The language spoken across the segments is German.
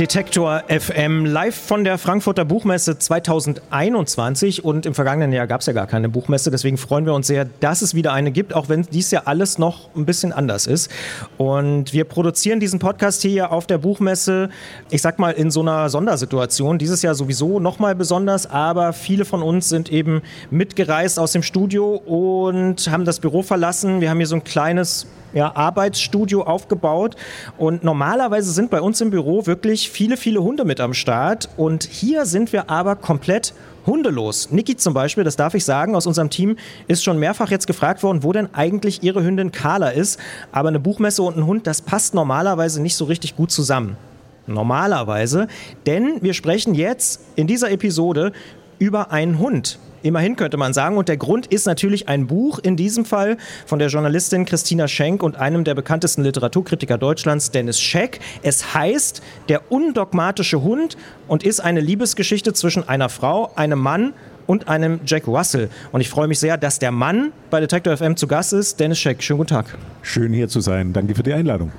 Detektor FM live von der Frankfurter Buchmesse 2021 und im vergangenen Jahr gab es ja gar keine Buchmesse, deswegen freuen wir uns sehr, dass es wieder eine gibt, auch wenn dies ja alles noch ein bisschen anders ist. Und wir produzieren diesen Podcast hier auf der Buchmesse, ich sag mal in so einer Sondersituation, dieses Jahr sowieso nochmal besonders, aber viele von uns sind eben mitgereist aus dem Studio und haben das Büro verlassen. Wir haben hier so ein kleines ja, Arbeitsstudio aufgebaut. Und normalerweise sind bei uns im Büro wirklich viele, viele Hunde mit am Start. Und hier sind wir aber komplett hundelos. Niki zum Beispiel, das darf ich sagen, aus unserem Team ist schon mehrfach jetzt gefragt worden, wo denn eigentlich ihre Hündin Carla ist. Aber eine Buchmesse und ein Hund, das passt normalerweise nicht so richtig gut zusammen. Normalerweise. Denn wir sprechen jetzt in dieser Episode über einen Hund. Immerhin könnte man sagen. Und der Grund ist natürlich ein Buch, in diesem Fall von der Journalistin Christina Schenk und einem der bekanntesten Literaturkritiker Deutschlands, Dennis Scheck. Es heißt Der undogmatische Hund und ist eine Liebesgeschichte zwischen einer Frau, einem Mann und einem Jack Russell. Und ich freue mich sehr, dass der Mann bei Detector FM zu Gast ist. Dennis Scheck, schönen guten Tag. Schön hier zu sein. Danke für die Einladung.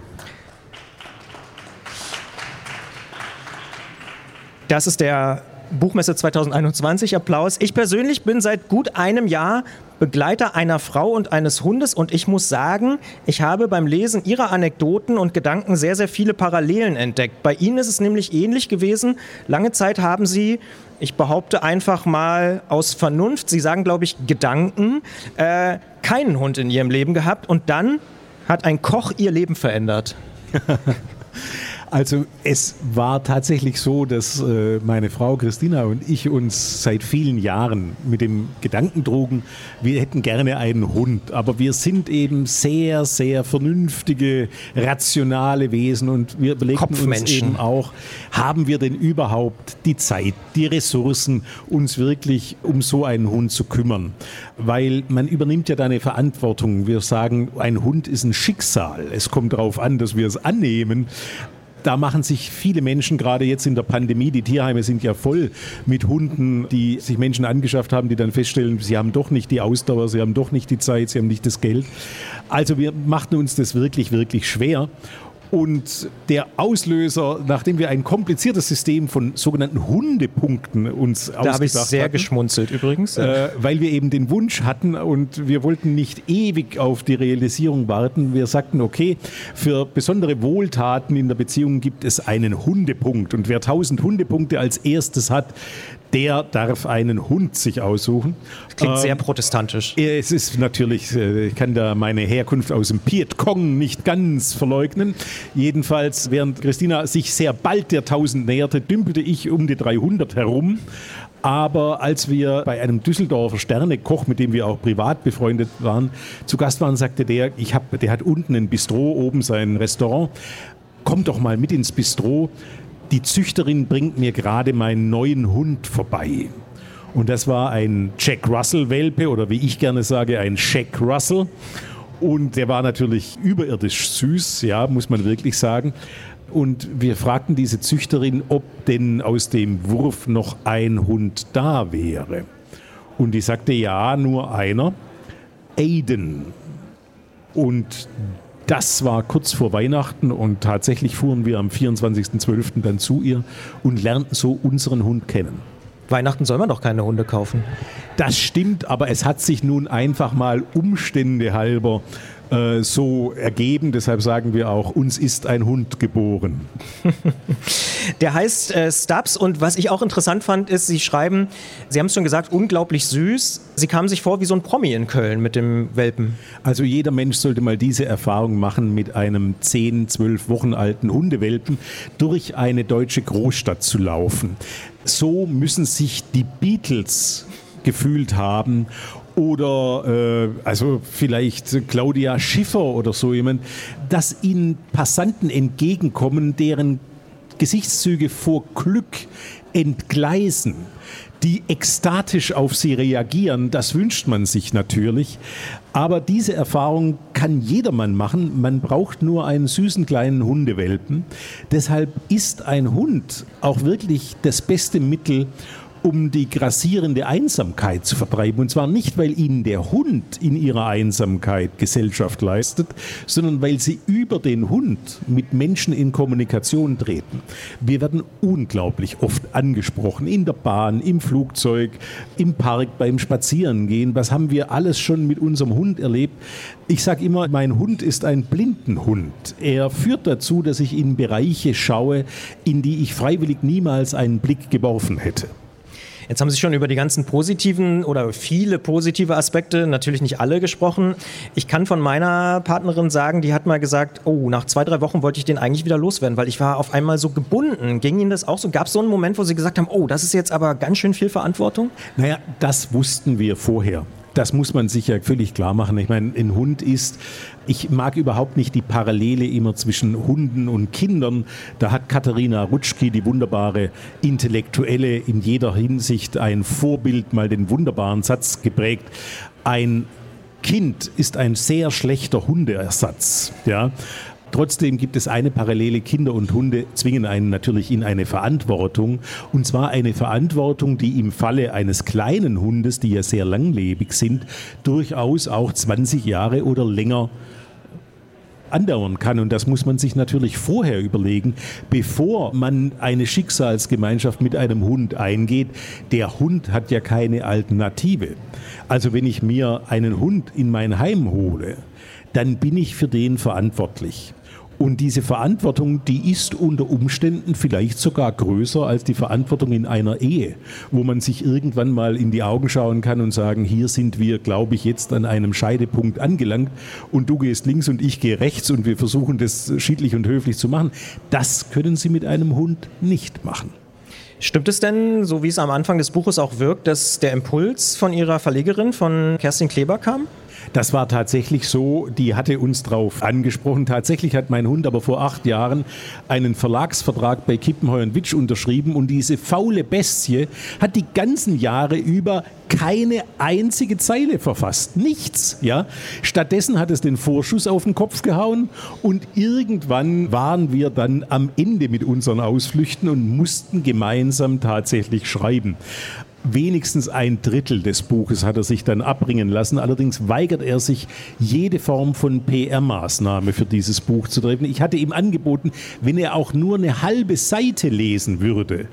Das ist der Buchmesse 2021 Applaus. Ich persönlich bin seit gut einem Jahr Begleiter einer Frau und eines Hundes und ich muss sagen, ich habe beim Lesen ihrer Anekdoten und Gedanken sehr, sehr viele Parallelen entdeckt. Bei Ihnen ist es nämlich ähnlich gewesen. Lange Zeit haben Sie, ich behaupte einfach mal aus Vernunft, Sie sagen, glaube ich, Gedanken, äh, keinen Hund in Ihrem Leben gehabt und dann hat ein Koch Ihr Leben verändert. Also es war tatsächlich so, dass äh, meine Frau Christina und ich uns seit vielen Jahren mit dem Gedanken trugen, wir hätten gerne einen Hund, aber wir sind eben sehr, sehr vernünftige, rationale Wesen und wir überlegten uns eben auch, haben wir denn überhaupt die Zeit, die Ressourcen, uns wirklich um so einen Hund zu kümmern? Weil man übernimmt ja da eine Verantwortung. Wir sagen, ein Hund ist ein Schicksal. Es kommt darauf an, dass wir es annehmen da machen sich viele Menschen gerade jetzt in der Pandemie, die Tierheime sind ja voll mit Hunden, die sich Menschen angeschafft haben, die dann feststellen, sie haben doch nicht die Ausdauer, sie haben doch nicht die Zeit, sie haben nicht das Geld. Also wir machten uns das wirklich, wirklich schwer. Und der Auslöser, nachdem wir ein kompliziertes System von sogenannten Hundepunkten uns da ausgedacht haben. Da habe ich sehr hatten, geschmunzelt übrigens. Äh, weil wir eben den Wunsch hatten und wir wollten nicht ewig auf die Realisierung warten. Wir sagten, okay, für besondere Wohltaten in der Beziehung gibt es einen Hundepunkt. Und wer 1000 Hundepunkte als erstes hat, der darf einen Hund sich aussuchen. Klingt ähm, sehr protestantisch. Es ist natürlich, äh, ich kann da meine Herkunft aus dem Piet Kong nicht ganz verleugnen. Jedenfalls, während Christina sich sehr bald der 1000 näherte, dümpelte ich um die 300 herum. Aber als wir bei einem Düsseldorfer Sternekoch, mit dem wir auch privat befreundet waren, zu Gast waren, sagte der, ich hab, der hat unten ein Bistro, oben sein Restaurant. Komm doch mal mit ins Bistro die Züchterin bringt mir gerade meinen neuen Hund vorbei. Und das war ein Jack Russell-Welpe oder wie ich gerne sage, ein Jack Russell. Und der war natürlich überirdisch süß, ja, muss man wirklich sagen. Und wir fragten diese Züchterin, ob denn aus dem Wurf noch ein Hund da wäre. Und die sagte, ja, nur einer. Aiden. Und das war kurz vor Weihnachten und tatsächlich fuhren wir am 24.12. dann zu ihr und lernten so unseren Hund kennen. Weihnachten soll man doch keine Hunde kaufen. Das stimmt, aber es hat sich nun einfach mal Umstände halber äh, so ergeben. Deshalb sagen wir auch, uns ist ein Hund geboren. Der heißt äh, Stubbs und was ich auch interessant fand, ist, Sie schreiben, Sie haben es schon gesagt, unglaublich süß. Sie kamen sich vor wie so ein Promi in Köln mit dem Welpen. Also jeder Mensch sollte mal diese Erfahrung machen, mit einem 10, 12 Wochen alten Hundewelpen durch eine deutsche Großstadt zu laufen. So müssen sich die Beatles gefühlt haben oder äh, also vielleicht Claudia Schiffer oder so jemand, dass ihnen Passanten entgegenkommen, deren Gesichtszüge vor Glück entgleisen, die ekstatisch auf sie reagieren, das wünscht man sich natürlich. Aber diese Erfahrung kann jedermann machen. Man braucht nur einen süßen kleinen Hundewelpen. Deshalb ist ein Hund auch wirklich das beste Mittel, um die grassierende Einsamkeit zu vertreiben. Und zwar nicht, weil ihnen der Hund in ihrer Einsamkeit Gesellschaft leistet, sondern weil sie über den Hund mit Menschen in Kommunikation treten. Wir werden unglaublich oft angesprochen, in der Bahn, im Flugzeug, im Park, beim Spazierengehen. Was haben wir alles schon mit unserem Hund erlebt? Ich sage immer, mein Hund ist ein Blindenhund. Er führt dazu, dass ich in Bereiche schaue, in die ich freiwillig niemals einen Blick geworfen hätte. Jetzt haben Sie schon über die ganzen positiven oder viele positive Aspekte, natürlich nicht alle gesprochen. Ich kann von meiner Partnerin sagen, die hat mal gesagt, oh, nach zwei, drei Wochen wollte ich den eigentlich wieder loswerden, weil ich war auf einmal so gebunden. Ging Ihnen das auch so? Gab es so einen Moment, wo Sie gesagt haben, oh, das ist jetzt aber ganz schön viel Verantwortung? Naja, das wussten wir vorher. Das muss man sich ja völlig klar machen. Ich meine, ein Hund ist, ich mag überhaupt nicht die Parallele immer zwischen Hunden und Kindern. Da hat Katharina Rutschki, die wunderbare Intellektuelle, in jeder Hinsicht ein Vorbild, mal den wunderbaren Satz geprägt. Ein Kind ist ein sehr schlechter Hundeersatz. Ja? Trotzdem gibt es eine Parallele. Kinder und Hunde zwingen einen natürlich in eine Verantwortung. Und zwar eine Verantwortung, die im Falle eines kleinen Hundes, die ja sehr langlebig sind, durchaus auch 20 Jahre oder länger andauern kann. Und das muss man sich natürlich vorher überlegen, bevor man eine Schicksalsgemeinschaft mit einem Hund eingeht. Der Hund hat ja keine Alternative. Also wenn ich mir einen Hund in mein Heim hole, dann bin ich für den verantwortlich. Und diese Verantwortung, die ist unter Umständen vielleicht sogar größer als die Verantwortung in einer Ehe, wo man sich irgendwann mal in die Augen schauen kann und sagen, hier sind wir, glaube ich, jetzt an einem Scheidepunkt angelangt und du gehst links und ich gehe rechts und wir versuchen das schiedlich und höflich zu machen. Das können Sie mit einem Hund nicht machen. Stimmt es denn, so wie es am Anfang des Buches auch wirkt, dass der Impuls von Ihrer Verlegerin, von Kerstin Kleber kam? Das war tatsächlich so, die hatte uns drauf angesprochen. Tatsächlich hat mein Hund aber vor acht Jahren einen Verlagsvertrag bei Kippenheuer und Witsch unterschrieben und diese faule Bestie hat die ganzen Jahre über keine einzige Zeile verfasst. Nichts, ja. Stattdessen hat es den Vorschuss auf den Kopf gehauen und irgendwann waren wir dann am Ende mit unseren Ausflüchten und mussten gemeinsam tatsächlich schreiben wenigstens ein Drittel des Buches hat er sich dann abbringen lassen. Allerdings weigert er sich, jede Form von PR-Maßnahme für dieses Buch zu treffen. Ich hatte ihm angeboten, wenn er auch nur eine halbe Seite lesen würde,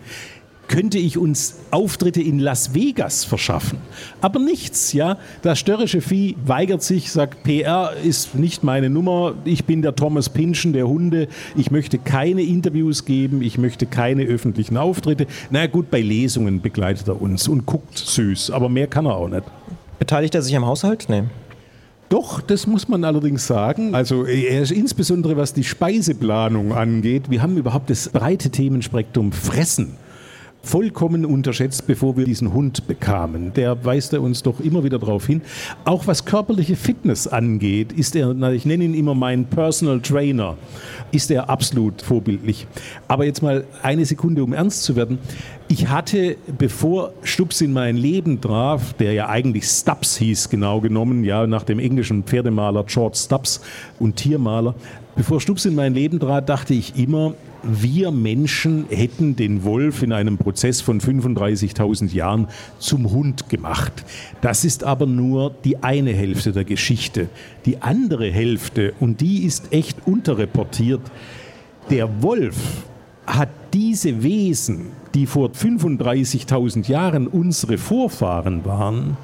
könnte ich uns Auftritte in Las Vegas verschaffen. Aber nichts, ja. Das störrische Vieh weigert sich, sagt, PR ist nicht meine Nummer, ich bin der Thomas Pinschen der Hunde, ich möchte keine Interviews geben, ich möchte keine öffentlichen Auftritte. Na gut, bei Lesungen begleitet er uns und guckt süß, aber mehr kann er auch nicht. Beteiligt er sich am Haushalt? Nee. Doch, das muss man allerdings sagen. Also ist insbesondere was die Speiseplanung angeht. Wir haben überhaupt das breite Themenspektrum Fressen vollkommen unterschätzt, bevor wir diesen Hund bekamen. Der weist er uns doch immer wieder darauf hin. Auch was körperliche Fitness angeht, ist er, ich nenne ihn immer meinen Personal Trainer, ist er absolut vorbildlich. Aber jetzt mal eine Sekunde, um ernst zu werden. Ich hatte, bevor Stups in mein Leben traf, der ja eigentlich Stubbs hieß, genau genommen, ja, nach dem englischen Pferdemaler George Stubbs und Tiermaler, bevor Stups in mein Leben trat, dachte ich immer, wir Menschen hätten den Wolf in einem Prozess von 35.000 Jahren zum Hund gemacht. Das ist aber nur die eine Hälfte der Geschichte. Die andere Hälfte, und die ist echt unterreportiert, der Wolf hat diese Wesen, die vor 35.000 Jahren unsere Vorfahren waren,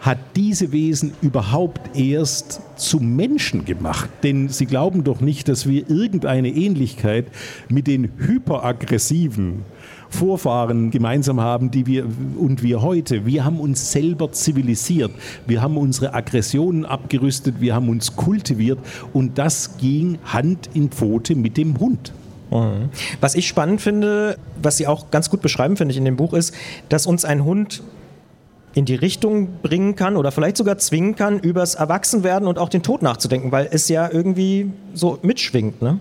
hat diese Wesen überhaupt erst zum Menschen gemacht. Denn sie glauben doch nicht, dass wir irgendeine Ähnlichkeit mit den hyperaggressiven Vorfahren gemeinsam haben, die wir und wir heute. Wir haben uns selber zivilisiert. Wir haben unsere Aggressionen abgerüstet. Wir haben uns kultiviert. Und das ging Hand in Pfote mit dem Hund. Mhm. Was ich spannend finde, was Sie auch ganz gut beschreiben, finde ich in dem Buch, ist, dass uns ein Hund in die Richtung bringen kann oder vielleicht sogar zwingen kann, übers Erwachsenwerden und auch den Tod nachzudenken, weil es ja irgendwie so mitschwingt. Ne?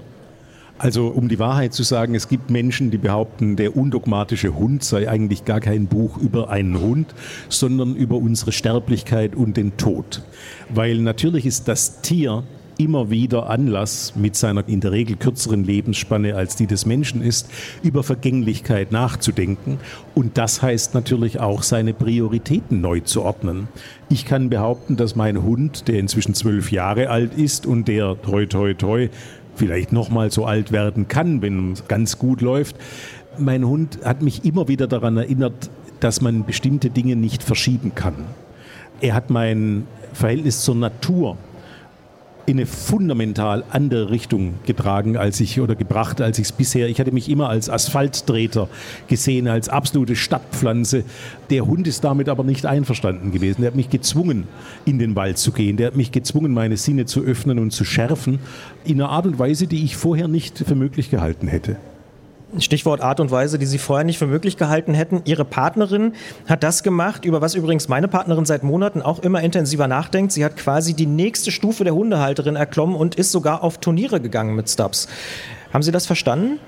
Also um die Wahrheit zu sagen, es gibt Menschen, die behaupten, der undogmatische Hund sei eigentlich gar kein Buch über einen Hund, sondern über unsere Sterblichkeit und den Tod. Weil natürlich ist das Tier immer wieder Anlass, mit seiner in der Regel kürzeren Lebensspanne als die des Menschen ist, über Vergänglichkeit nachzudenken. Und das heißt natürlich auch, seine Prioritäten neu zu ordnen. Ich kann behaupten, dass mein Hund, der inzwischen zwölf Jahre alt ist und der toi toi toi vielleicht noch mal so alt werden kann, wenn es ganz gut läuft, mein Hund hat mich immer wieder daran erinnert, dass man bestimmte Dinge nicht verschieben kann. Er hat mein Verhältnis zur Natur in eine fundamental andere Richtung getragen als ich oder gebracht, als ich es bisher. Ich hatte mich immer als Asphalttreter gesehen, als absolute Stadtpflanze. Der Hund ist damit aber nicht einverstanden gewesen. Der hat mich gezwungen, in den Wald zu gehen. Der hat mich gezwungen, meine Sinne zu öffnen und zu schärfen, in einer Art und Weise, die ich vorher nicht für möglich gehalten hätte. Stichwort Art und Weise, die Sie vorher nicht für möglich gehalten hätten. Ihre Partnerin hat das gemacht, über was übrigens meine Partnerin seit Monaten auch immer intensiver nachdenkt. Sie hat quasi die nächste Stufe der Hundehalterin erklommen und ist sogar auf Turniere gegangen mit Stubbs. Haben Sie das verstanden?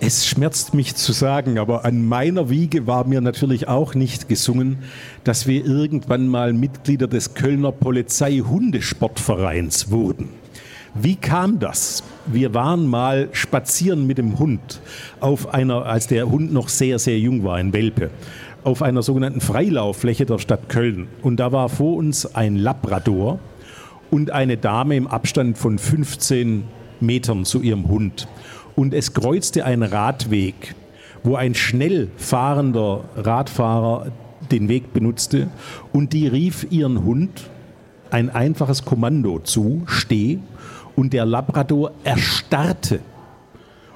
Es schmerzt mich zu sagen, aber an meiner Wiege war mir natürlich auch nicht gesungen, dass wir irgendwann mal Mitglieder des Kölner Polizei-Hundesportvereins wurden. Wie kam das? Wir waren mal spazieren mit dem Hund auf einer, als der Hund noch sehr, sehr jung war, ein Welpe, auf einer sogenannten Freilauffläche der Stadt Köln. Und da war vor uns ein Labrador und eine Dame im Abstand von 15 Metern zu ihrem Hund. Und es kreuzte ein Radweg, wo ein schnell fahrender Radfahrer den Weg benutzte und die rief ihren Hund ein einfaches Kommando zu, steh, und der Labrador erstarrte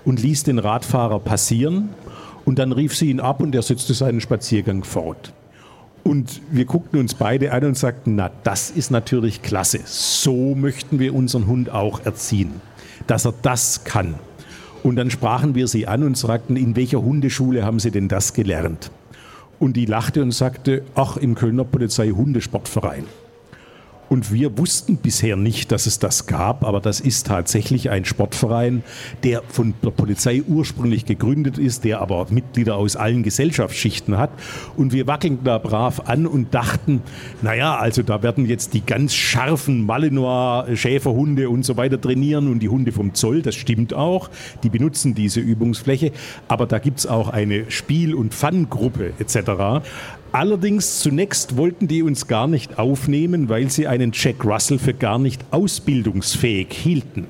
und ließ den Radfahrer passieren und dann rief sie ihn ab und er setzte seinen Spaziergang fort. Und wir guckten uns beide an und sagten, na, das ist natürlich klasse. So möchten wir unseren Hund auch erziehen, dass er das kann. Und dann sprachen wir sie an und fragten, in welcher Hundeschule haben Sie denn das gelernt? Und die lachte und sagte, ach, im Kölner Polizei Hundesportverein. Und wir wussten bisher nicht, dass es das gab, aber das ist tatsächlich ein Sportverein, der von der Polizei ursprünglich gegründet ist, der aber Mitglieder aus allen Gesellschaftsschichten hat. Und wir wackeln da brav an und dachten, naja, also da werden jetzt die ganz scharfen Malinois, Schäferhunde und so weiter trainieren und die Hunde vom Zoll, das stimmt auch, die benutzen diese Übungsfläche, aber da gibt es auch eine Spiel- und Fun-Gruppe etc. Allerdings zunächst wollten die uns gar nicht aufnehmen, weil sie einen Jack Russell für gar nicht ausbildungsfähig hielten.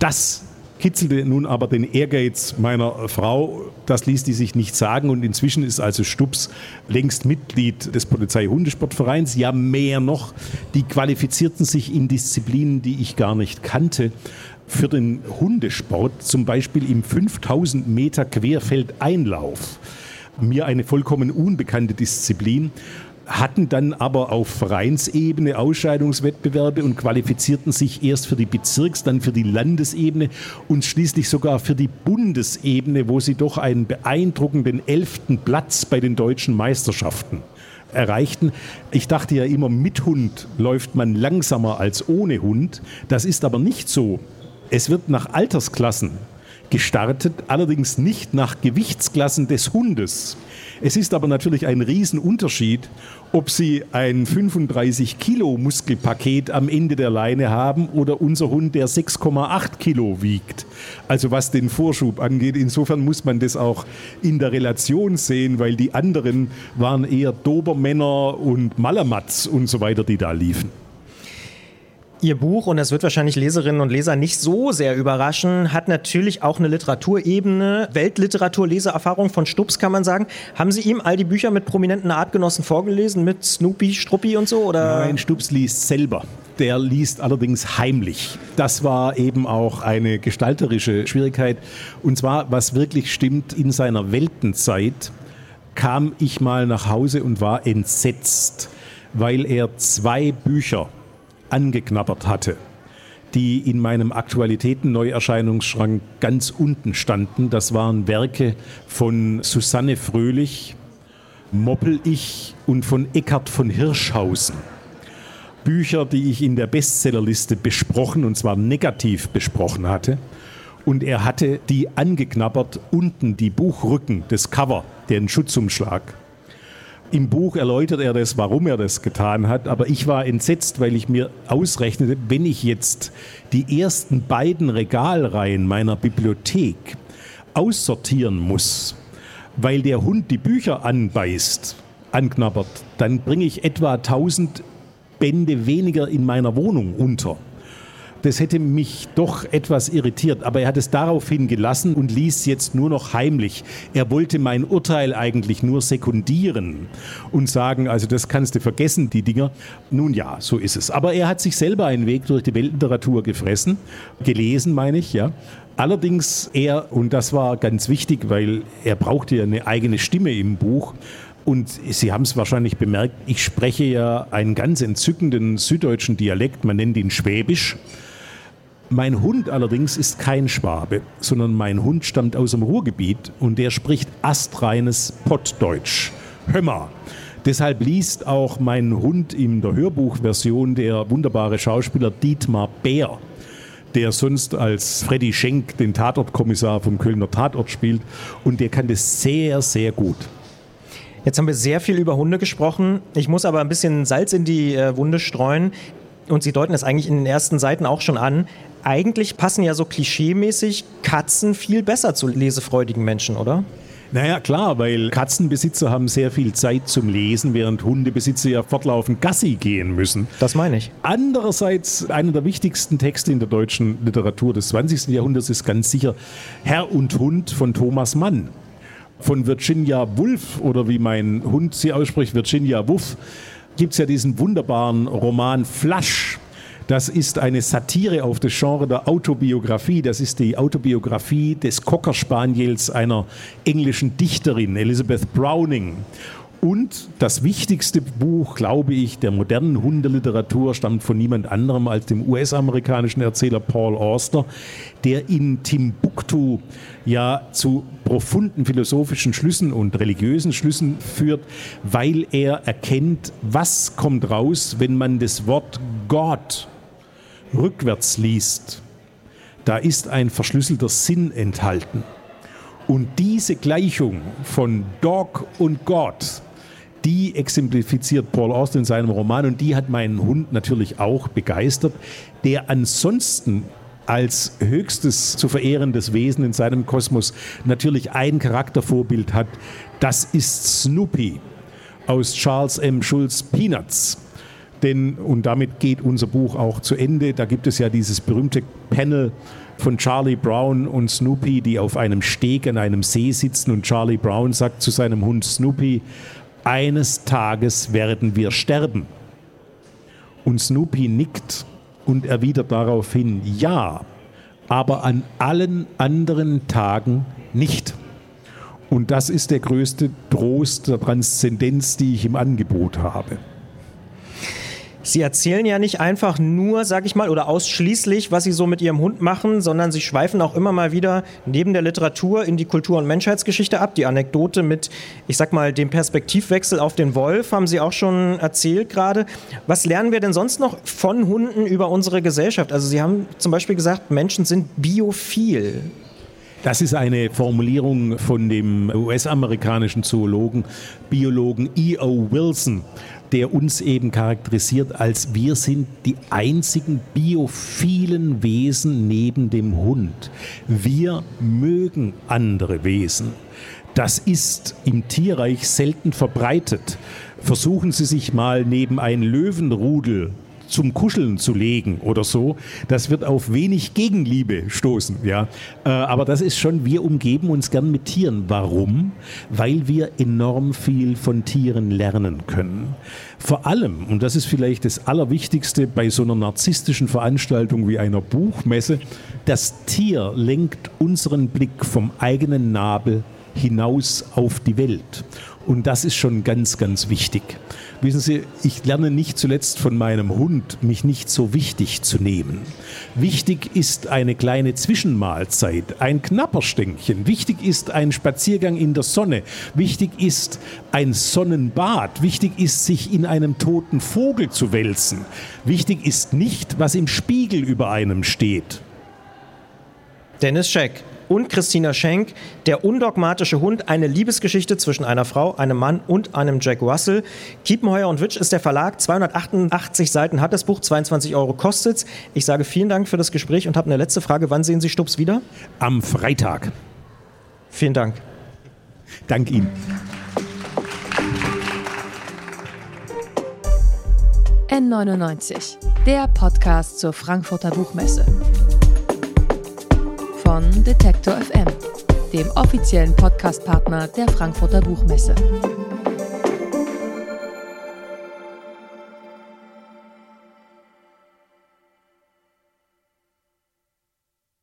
Das kitzelte nun aber den Ehrgeiz meiner Frau. Das ließ die sich nicht sagen und inzwischen ist also Stubbs längst Mitglied des Polizei-Hundesportvereins. Ja, mehr noch, die qualifizierten sich in Disziplinen, die ich gar nicht kannte. Für den Hundesport, zum Beispiel im 5000 Meter Querfeldeinlauf mir eine vollkommen unbekannte Disziplin, hatten dann aber auf Vereinsebene Ausscheidungswettbewerbe und qualifizierten sich erst für die Bezirks-, dann für die Landesebene und schließlich sogar für die Bundesebene, wo sie doch einen beeindruckenden elften Platz bei den deutschen Meisterschaften erreichten. Ich dachte ja immer, mit Hund läuft man langsamer als ohne Hund. Das ist aber nicht so. Es wird nach Altersklassen gestartet, allerdings nicht nach Gewichtsklassen des Hundes. Es ist aber natürlich ein Riesenunterschied, ob Sie ein 35 Kilo Muskelpaket am Ende der Leine haben oder unser Hund, der 6,8 Kilo wiegt. Also was den Vorschub angeht, insofern muss man das auch in der Relation sehen, weil die anderen waren eher Dobermänner und Malamatz und so weiter, die da liefen. Ihr Buch, und das wird wahrscheinlich Leserinnen und Leser nicht so sehr überraschen, hat natürlich auch eine Literaturebene, Weltliteratur-Leseerfahrung von Stubbs, kann man sagen. Haben Sie ihm all die Bücher mit prominenten Artgenossen vorgelesen, mit Snoopy, Struppi und so? Oder? Nein, Stubbs liest selber. Der liest allerdings heimlich. Das war eben auch eine gestalterische Schwierigkeit. Und zwar, was wirklich stimmt, in seiner Weltenzeit kam ich mal nach Hause und war entsetzt, weil er zwei Bücher angeknabbert hatte, die in meinem Aktualitäten-Neuerscheinungsschrank ganz unten standen. Das waren Werke von Susanne Fröhlich, Moppel-Ich und von Eckhard von Hirschhausen. Bücher, die ich in der Bestsellerliste besprochen, und zwar negativ besprochen hatte. Und er hatte die angeknabbert, unten die Buchrücken, das Cover, den Schutzumschlag. Im Buch erläutert er das, warum er das getan hat, aber ich war entsetzt, weil ich mir ausrechnete, wenn ich jetzt die ersten beiden Regalreihen meiner Bibliothek aussortieren muss, weil der Hund die Bücher anbeißt, anknabbert, dann bringe ich etwa 1000 Bände weniger in meiner Wohnung unter. Das hätte mich doch etwas irritiert, aber er hat es daraufhin gelassen und ließ jetzt nur noch heimlich. Er wollte mein Urteil eigentlich nur sekundieren und sagen, also das kannst du vergessen, die Dinger. Nun ja, so ist es. Aber er hat sich selber einen Weg durch die Weltliteratur gefressen, gelesen meine ich, ja. Allerdings er, und das war ganz wichtig, weil er brauchte ja eine eigene Stimme im Buch, und Sie haben es wahrscheinlich bemerkt, ich spreche ja einen ganz entzückenden süddeutschen Dialekt, man nennt ihn Schwäbisch. Mein Hund allerdings ist kein Schwabe, sondern mein Hund stammt aus dem Ruhrgebiet und der spricht astreines Pottdeutsch. Hömmer. Deshalb liest auch mein Hund in der Hörbuchversion der wunderbare Schauspieler Dietmar Bär, der sonst als Freddy Schenk den Tatortkommissar vom Kölner Tatort spielt und der kann das sehr, sehr gut. Jetzt haben wir sehr viel über Hunde gesprochen. Ich muss aber ein bisschen Salz in die äh, Wunde streuen. Und Sie deuten es eigentlich in den ersten Seiten auch schon an eigentlich passen ja so klischeemäßig Katzen viel besser zu lesefreudigen Menschen, oder? Naja, klar, weil Katzenbesitzer haben sehr viel Zeit zum Lesen, während Hundebesitzer ja fortlaufend Gassi gehen müssen. Das meine ich. Andererseits, einer der wichtigsten Texte in der deutschen Literatur des 20. Jahrhunderts ist ganz sicher Herr und Hund von Thomas Mann. Von Virginia Woolf oder wie mein Hund sie ausspricht, Virginia Woolf, gibt es ja diesen wunderbaren Roman Flash das ist eine Satire auf das Genre der Autobiografie. Das ist die Autobiografie des Cocker Spaniels einer englischen Dichterin, Elizabeth Browning. Und das wichtigste Buch, glaube ich, der modernen Hundeliteratur stammt von niemand anderem als dem US-amerikanischen Erzähler Paul Auster, der in Timbuktu ja zu profunden philosophischen Schlüssen und religiösen Schlüssen führt, weil er erkennt, was kommt raus, wenn man das Wort Gott rückwärts liest, da ist ein verschlüsselter Sinn enthalten. Und diese Gleichung von Dog und Gott, die exemplifiziert Paul Auster in seinem Roman und die hat meinen Hund natürlich auch begeistert, der ansonsten als höchstes zu verehrendes Wesen in seinem Kosmos natürlich ein Charaktervorbild hat. Das ist Snoopy aus Charles M. Schulz Peanuts. Denn, und damit geht unser Buch auch zu Ende, da gibt es ja dieses berühmte Panel von Charlie Brown und Snoopy, die auf einem Steg an einem See sitzen und Charlie Brown sagt zu seinem Hund Snoopy, eines Tages werden wir sterben. Und Snoopy nickt und erwidert daraufhin, ja, aber an allen anderen Tagen nicht. Und das ist der größte Trost der Transzendenz, die ich im Angebot habe. Sie erzählen ja nicht einfach nur, sag ich mal, oder ausschließlich, was Sie so mit Ihrem Hund machen, sondern Sie schweifen auch immer mal wieder neben der Literatur in die Kultur- und Menschheitsgeschichte ab. Die Anekdote mit, ich sag mal, dem Perspektivwechsel auf den Wolf haben Sie auch schon erzählt gerade. Was lernen wir denn sonst noch von Hunden über unsere Gesellschaft? Also Sie haben zum Beispiel gesagt, Menschen sind biophil. Das ist eine Formulierung von dem US-amerikanischen Zoologen, Biologen E.O. Wilson der uns eben charakterisiert als wir sind die einzigen biophilen Wesen neben dem Hund. Wir mögen andere Wesen. Das ist im Tierreich selten verbreitet. Versuchen Sie sich mal neben ein Löwenrudel zum Kuscheln zu legen oder so, das wird auf wenig Gegenliebe stoßen. Ja? Äh, aber das ist schon, wir umgeben uns gern mit Tieren. Warum? Weil wir enorm viel von Tieren lernen können. Vor allem, und das ist vielleicht das Allerwichtigste bei so einer narzisstischen Veranstaltung wie einer Buchmesse, das Tier lenkt unseren Blick vom eigenen Nabel hinaus auf die Welt. Und das ist schon ganz, ganz wichtig. Wissen Sie, ich lerne nicht zuletzt von meinem Hund, mich nicht so wichtig zu nehmen. Wichtig ist eine kleine Zwischenmahlzeit, ein Knapperstänkchen. Wichtig ist ein Spaziergang in der Sonne. Wichtig ist ein Sonnenbad. Wichtig ist, sich in einem toten Vogel zu wälzen. Wichtig ist nicht, was im Spiegel über einem steht. Dennis Scheck und Christina Schenk, Der undogmatische Hund, eine Liebesgeschichte zwischen einer Frau, einem Mann und einem Jack Russell. Kiepenheuer und Witsch ist der Verlag, 288 Seiten hat das Buch, 22 Euro kostet Ich sage vielen Dank für das Gespräch und habe eine letzte Frage. Wann sehen Sie Stups wieder? Am Freitag. Vielen Dank. Dank Ihnen. N99, der Podcast zur Frankfurter Buchmesse von Detektor FM, dem offiziellen Podcastpartner der Frankfurter Buchmesse.